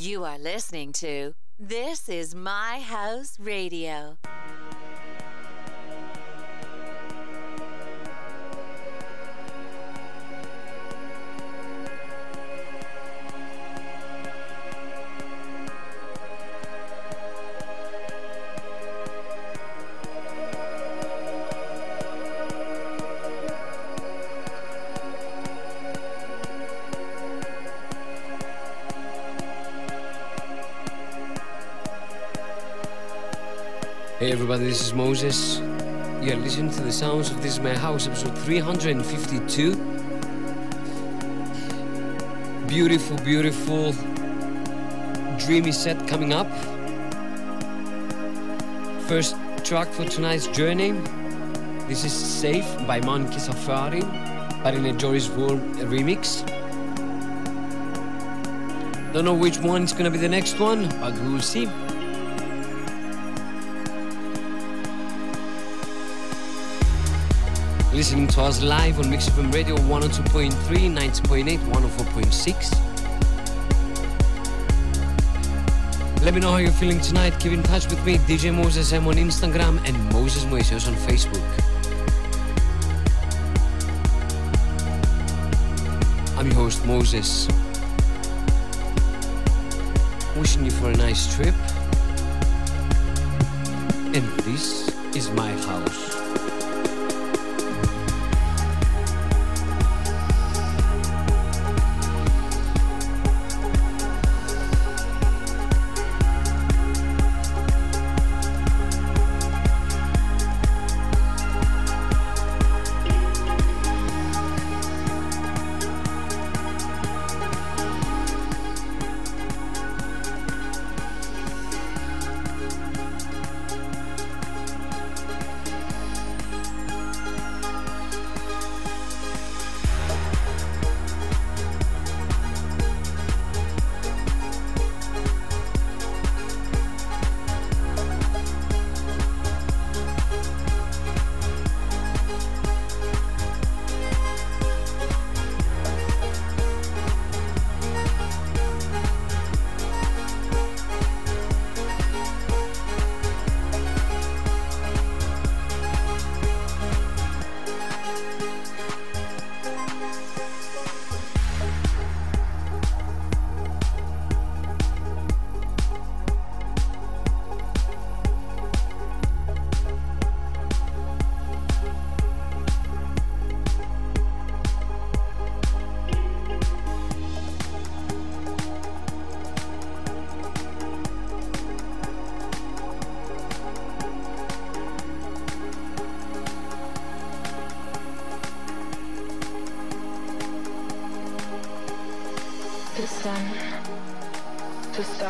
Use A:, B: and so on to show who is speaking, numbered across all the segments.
A: You are listening to This is My House Radio.
B: Everybody, this is Moses. You're listening to the sounds of This is My House, episode 352. Beautiful, beautiful, dreamy set coming up. First track for tonight's journey. This is Safe by Monkey Safari, but in a Joris Voorn remix. Don't know which one is gonna be the next one, but we will see. Listening to us live on Mix FM Radio 102.3, 90.8, 104.6. Let me know how you're feeling tonight. Keep in touch with me, DJ Moses M on Instagram and Moses Moises on Facebook. I'm your host Moses. Wishing you for a nice trip. And this is my house.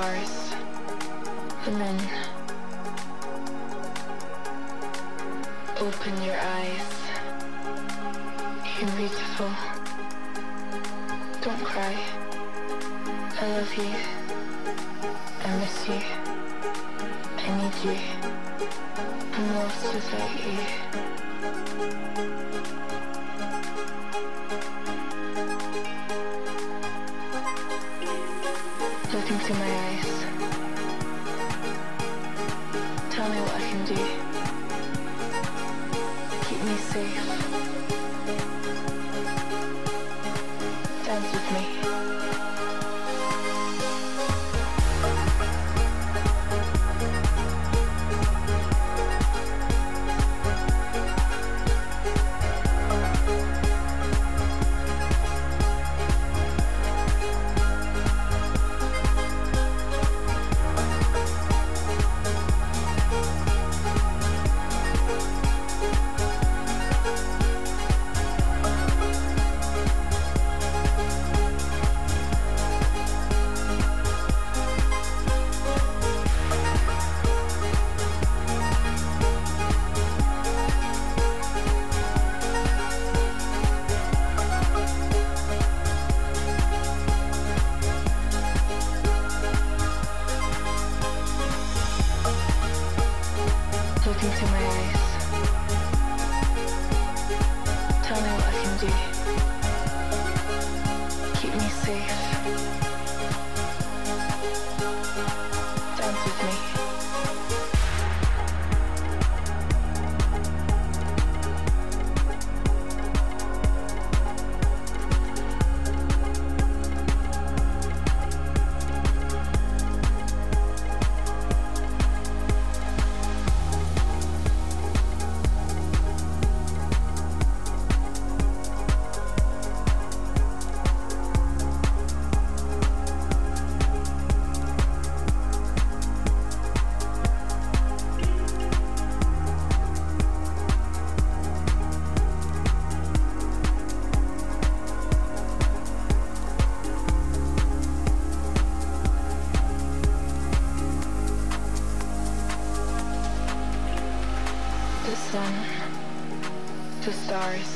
C: stars. Stars,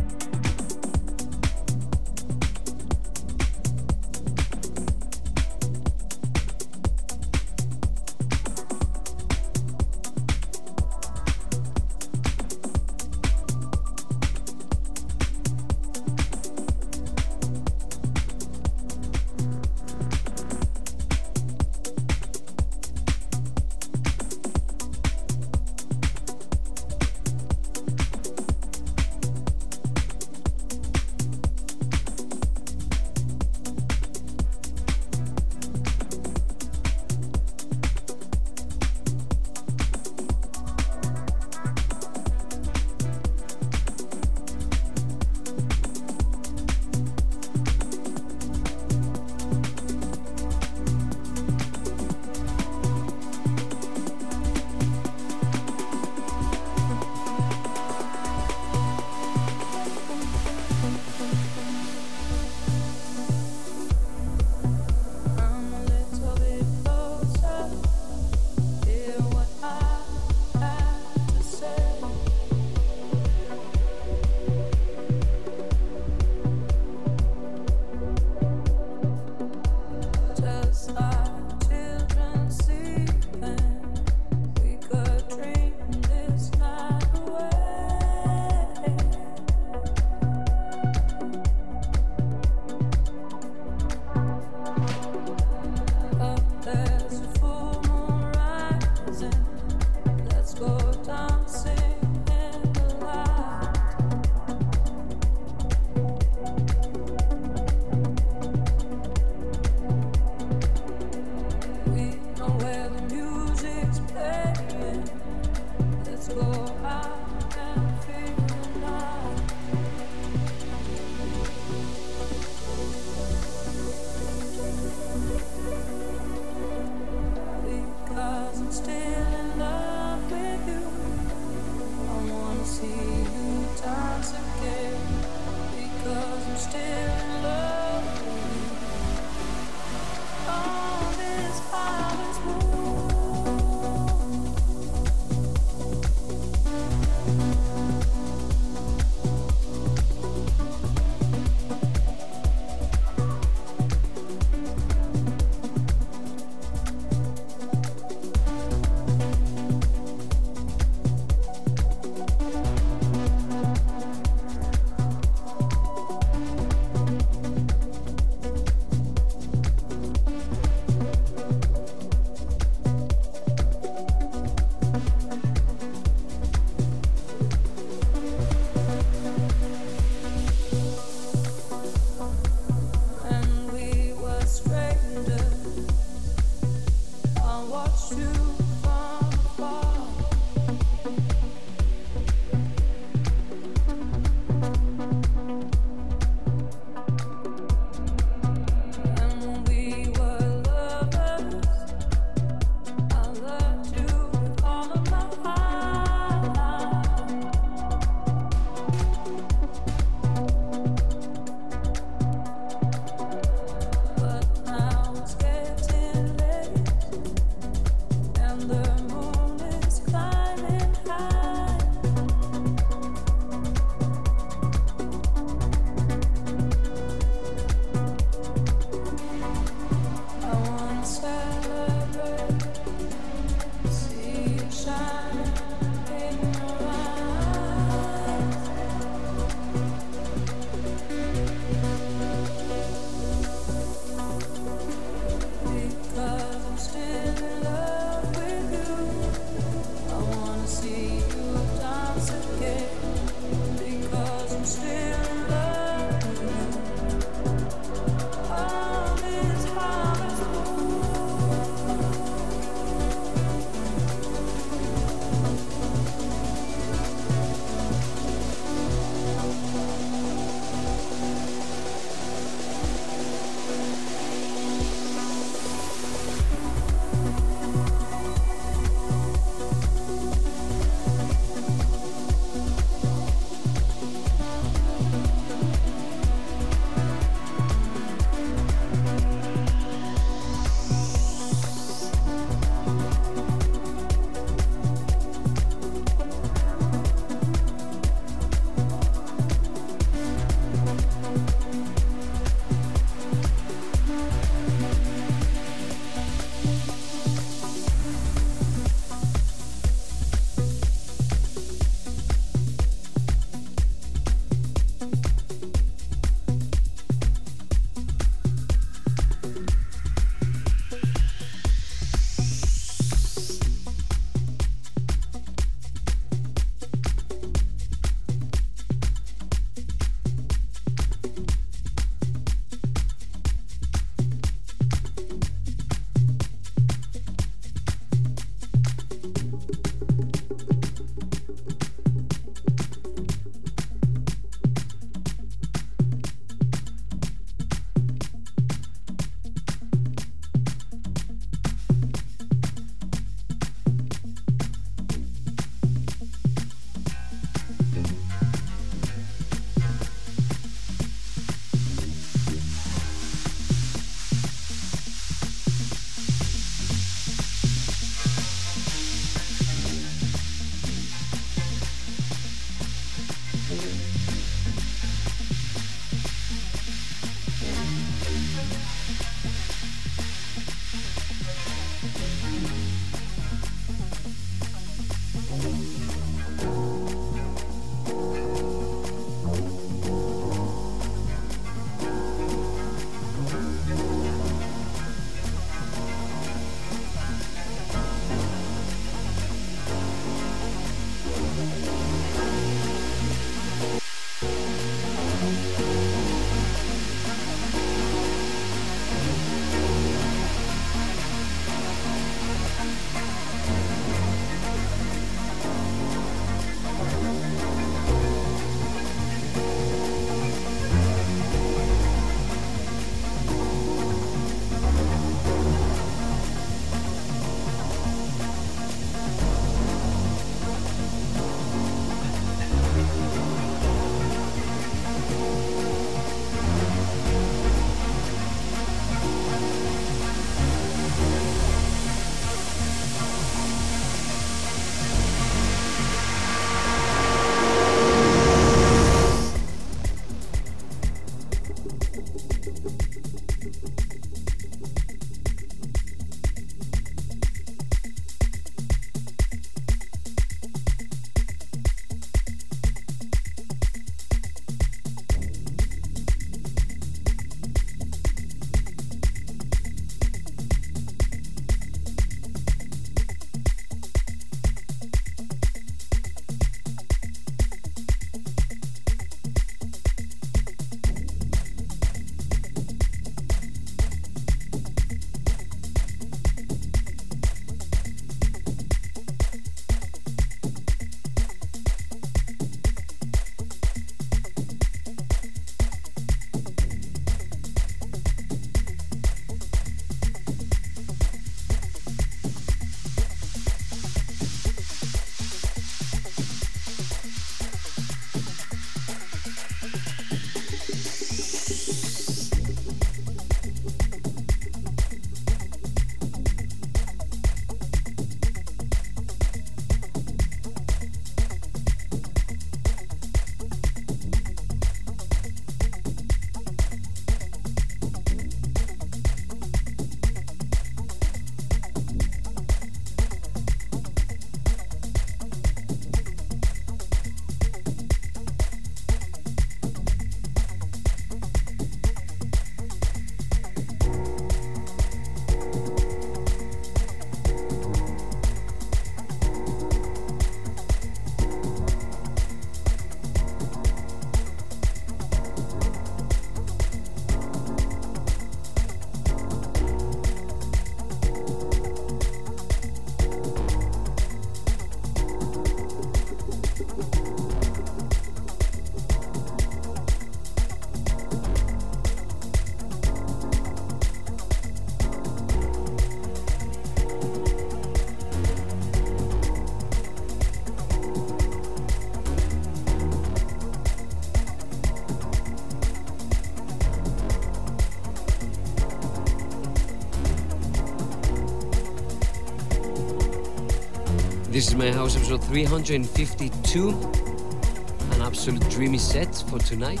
D: This is my house episode 352. An absolute dreamy set for tonight.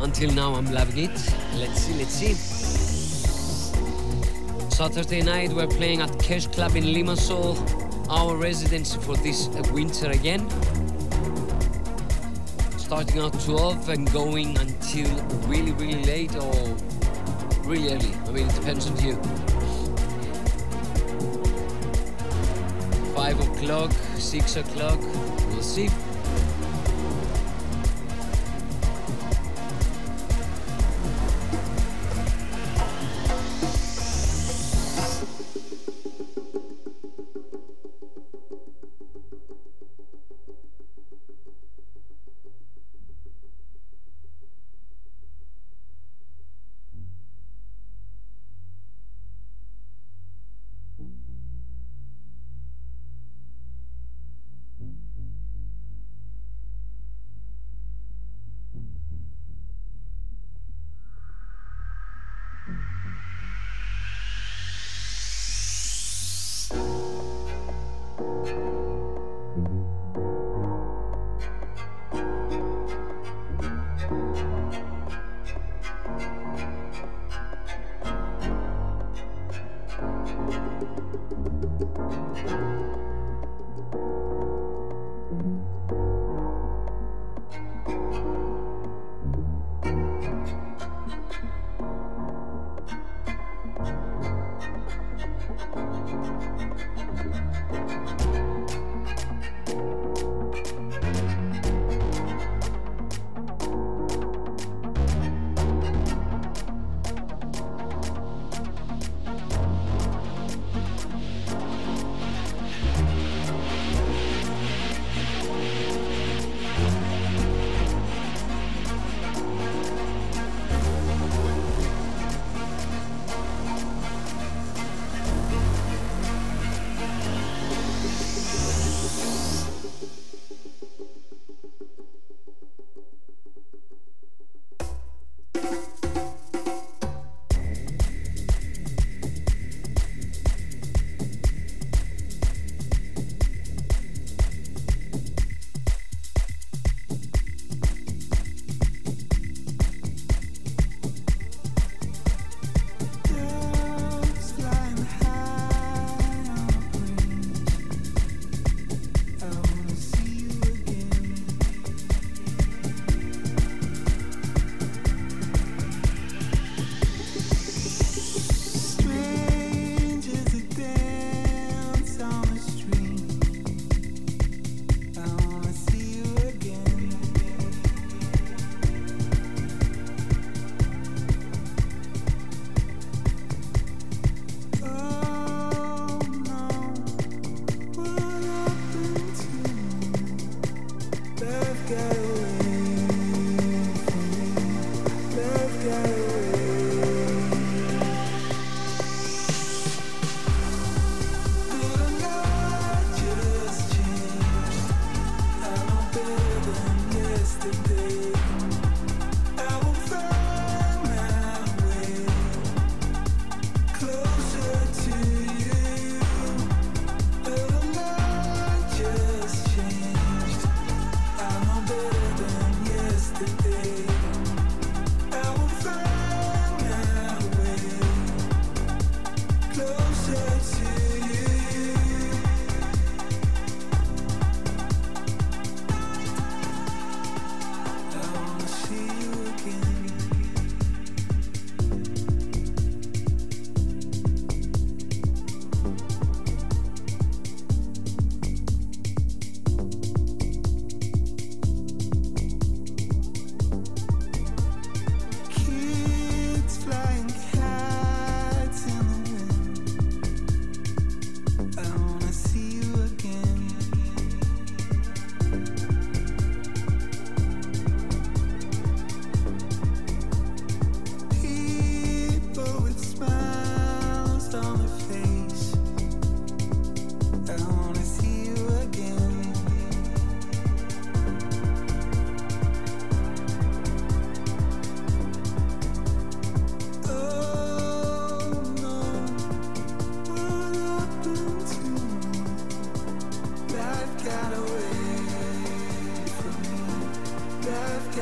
D: Until now, I'm loving it. Let's see, let's see. Saturday night, we're playing at Cash Club in Limassol, our residence for this winter again. Starting at 12 and going until really, really late or really early. I mean, it depends on you. O'clock, 6 o'clock, we'll see.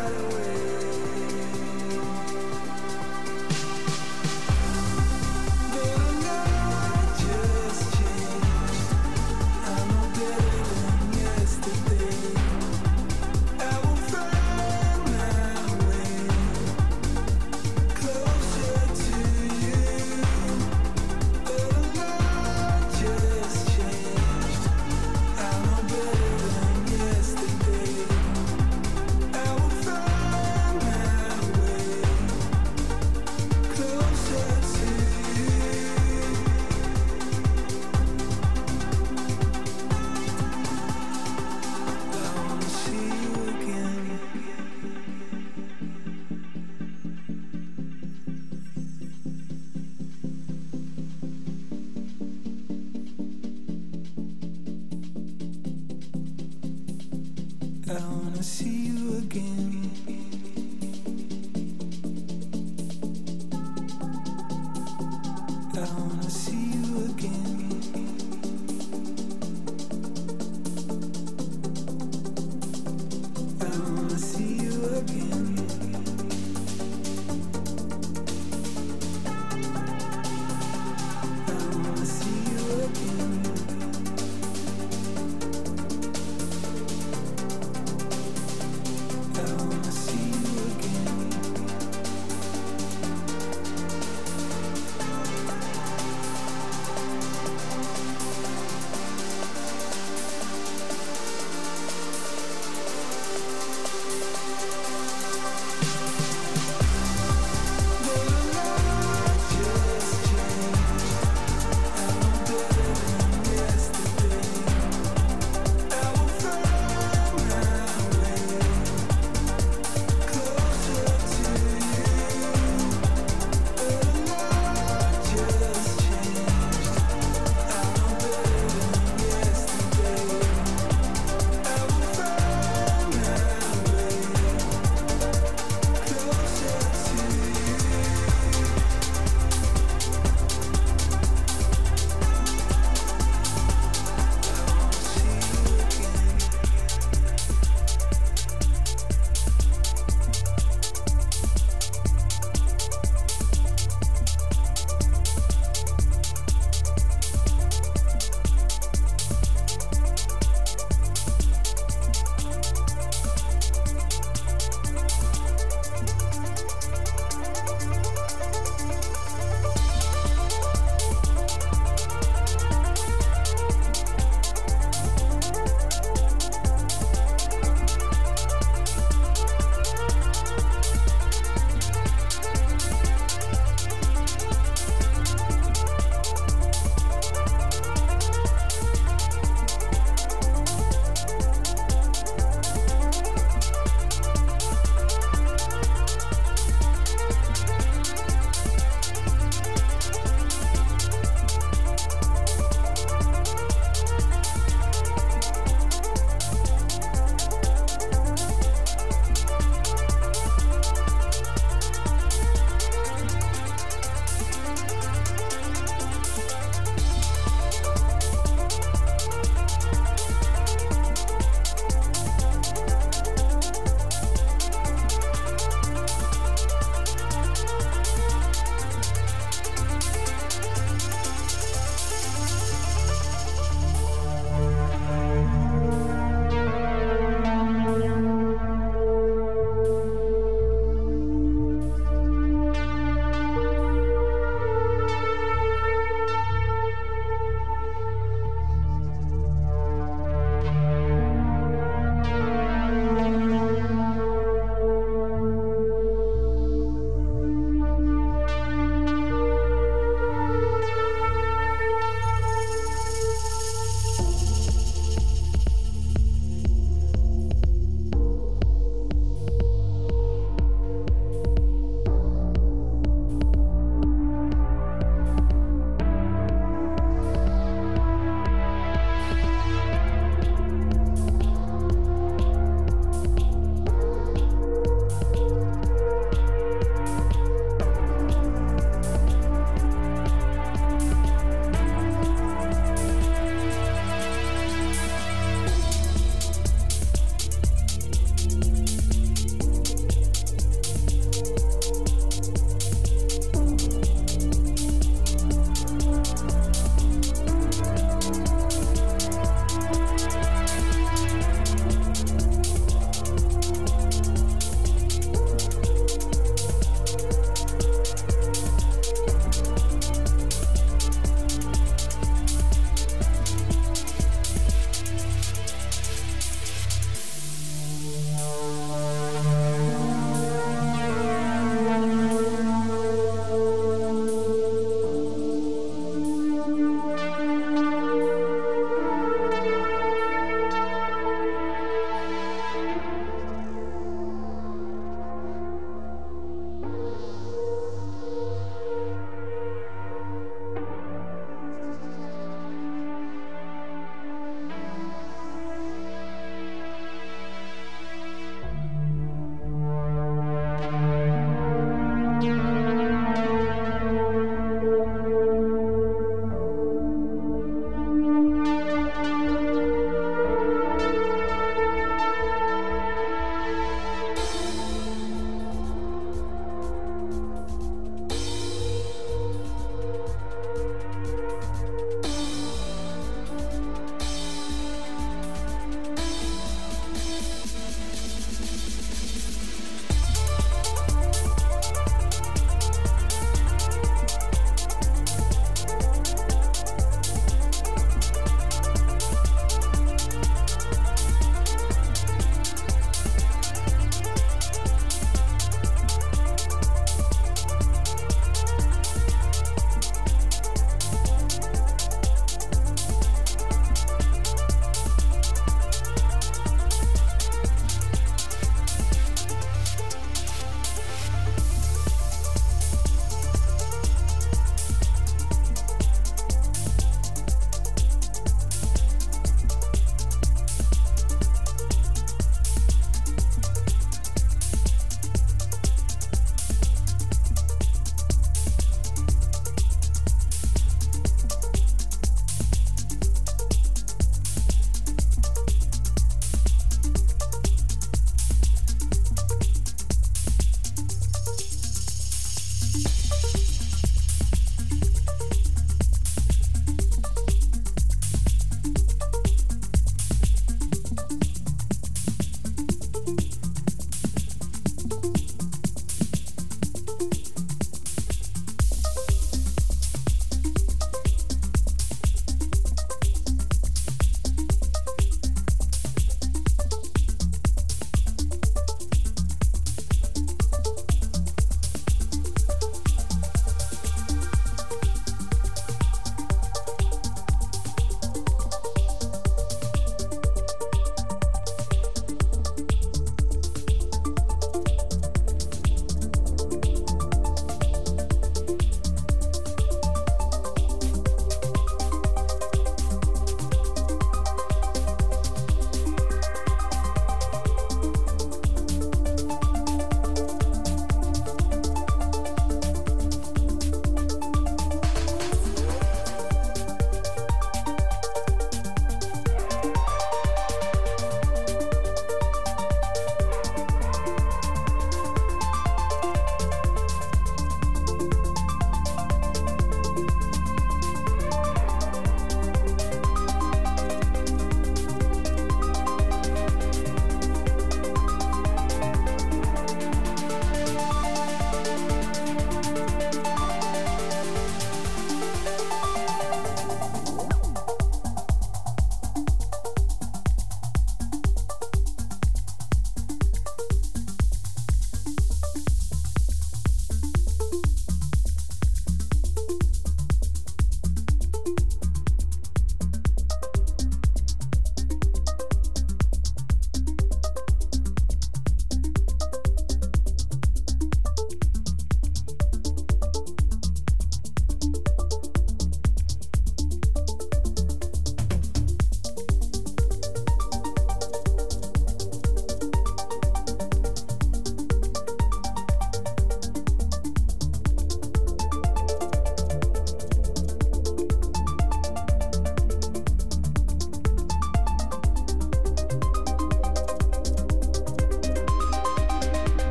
B: far away.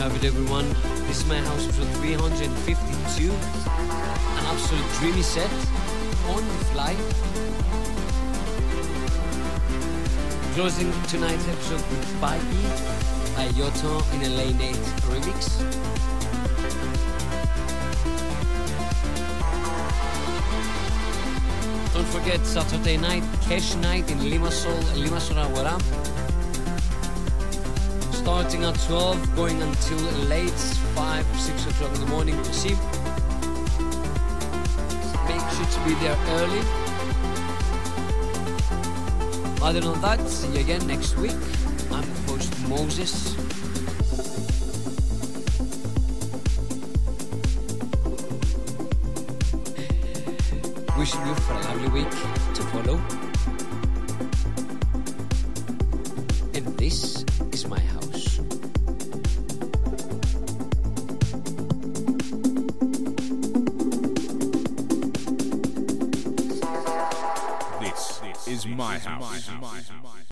B: Have it, everyone. This is my house episode 352. An absolute dreamy set on the fly. Closing tonight's episode with Baggy by Yotto in a Lane 8 remix. Don't forget Saturday night, cash night in Limassol, Limassol Agora. Starting at 12, going until late, 5, 6 o'clock in the morning to see. Make sure to be there early. Other than that, see you again next week. I'm host Moses. Wishing you for a lovely week to follow.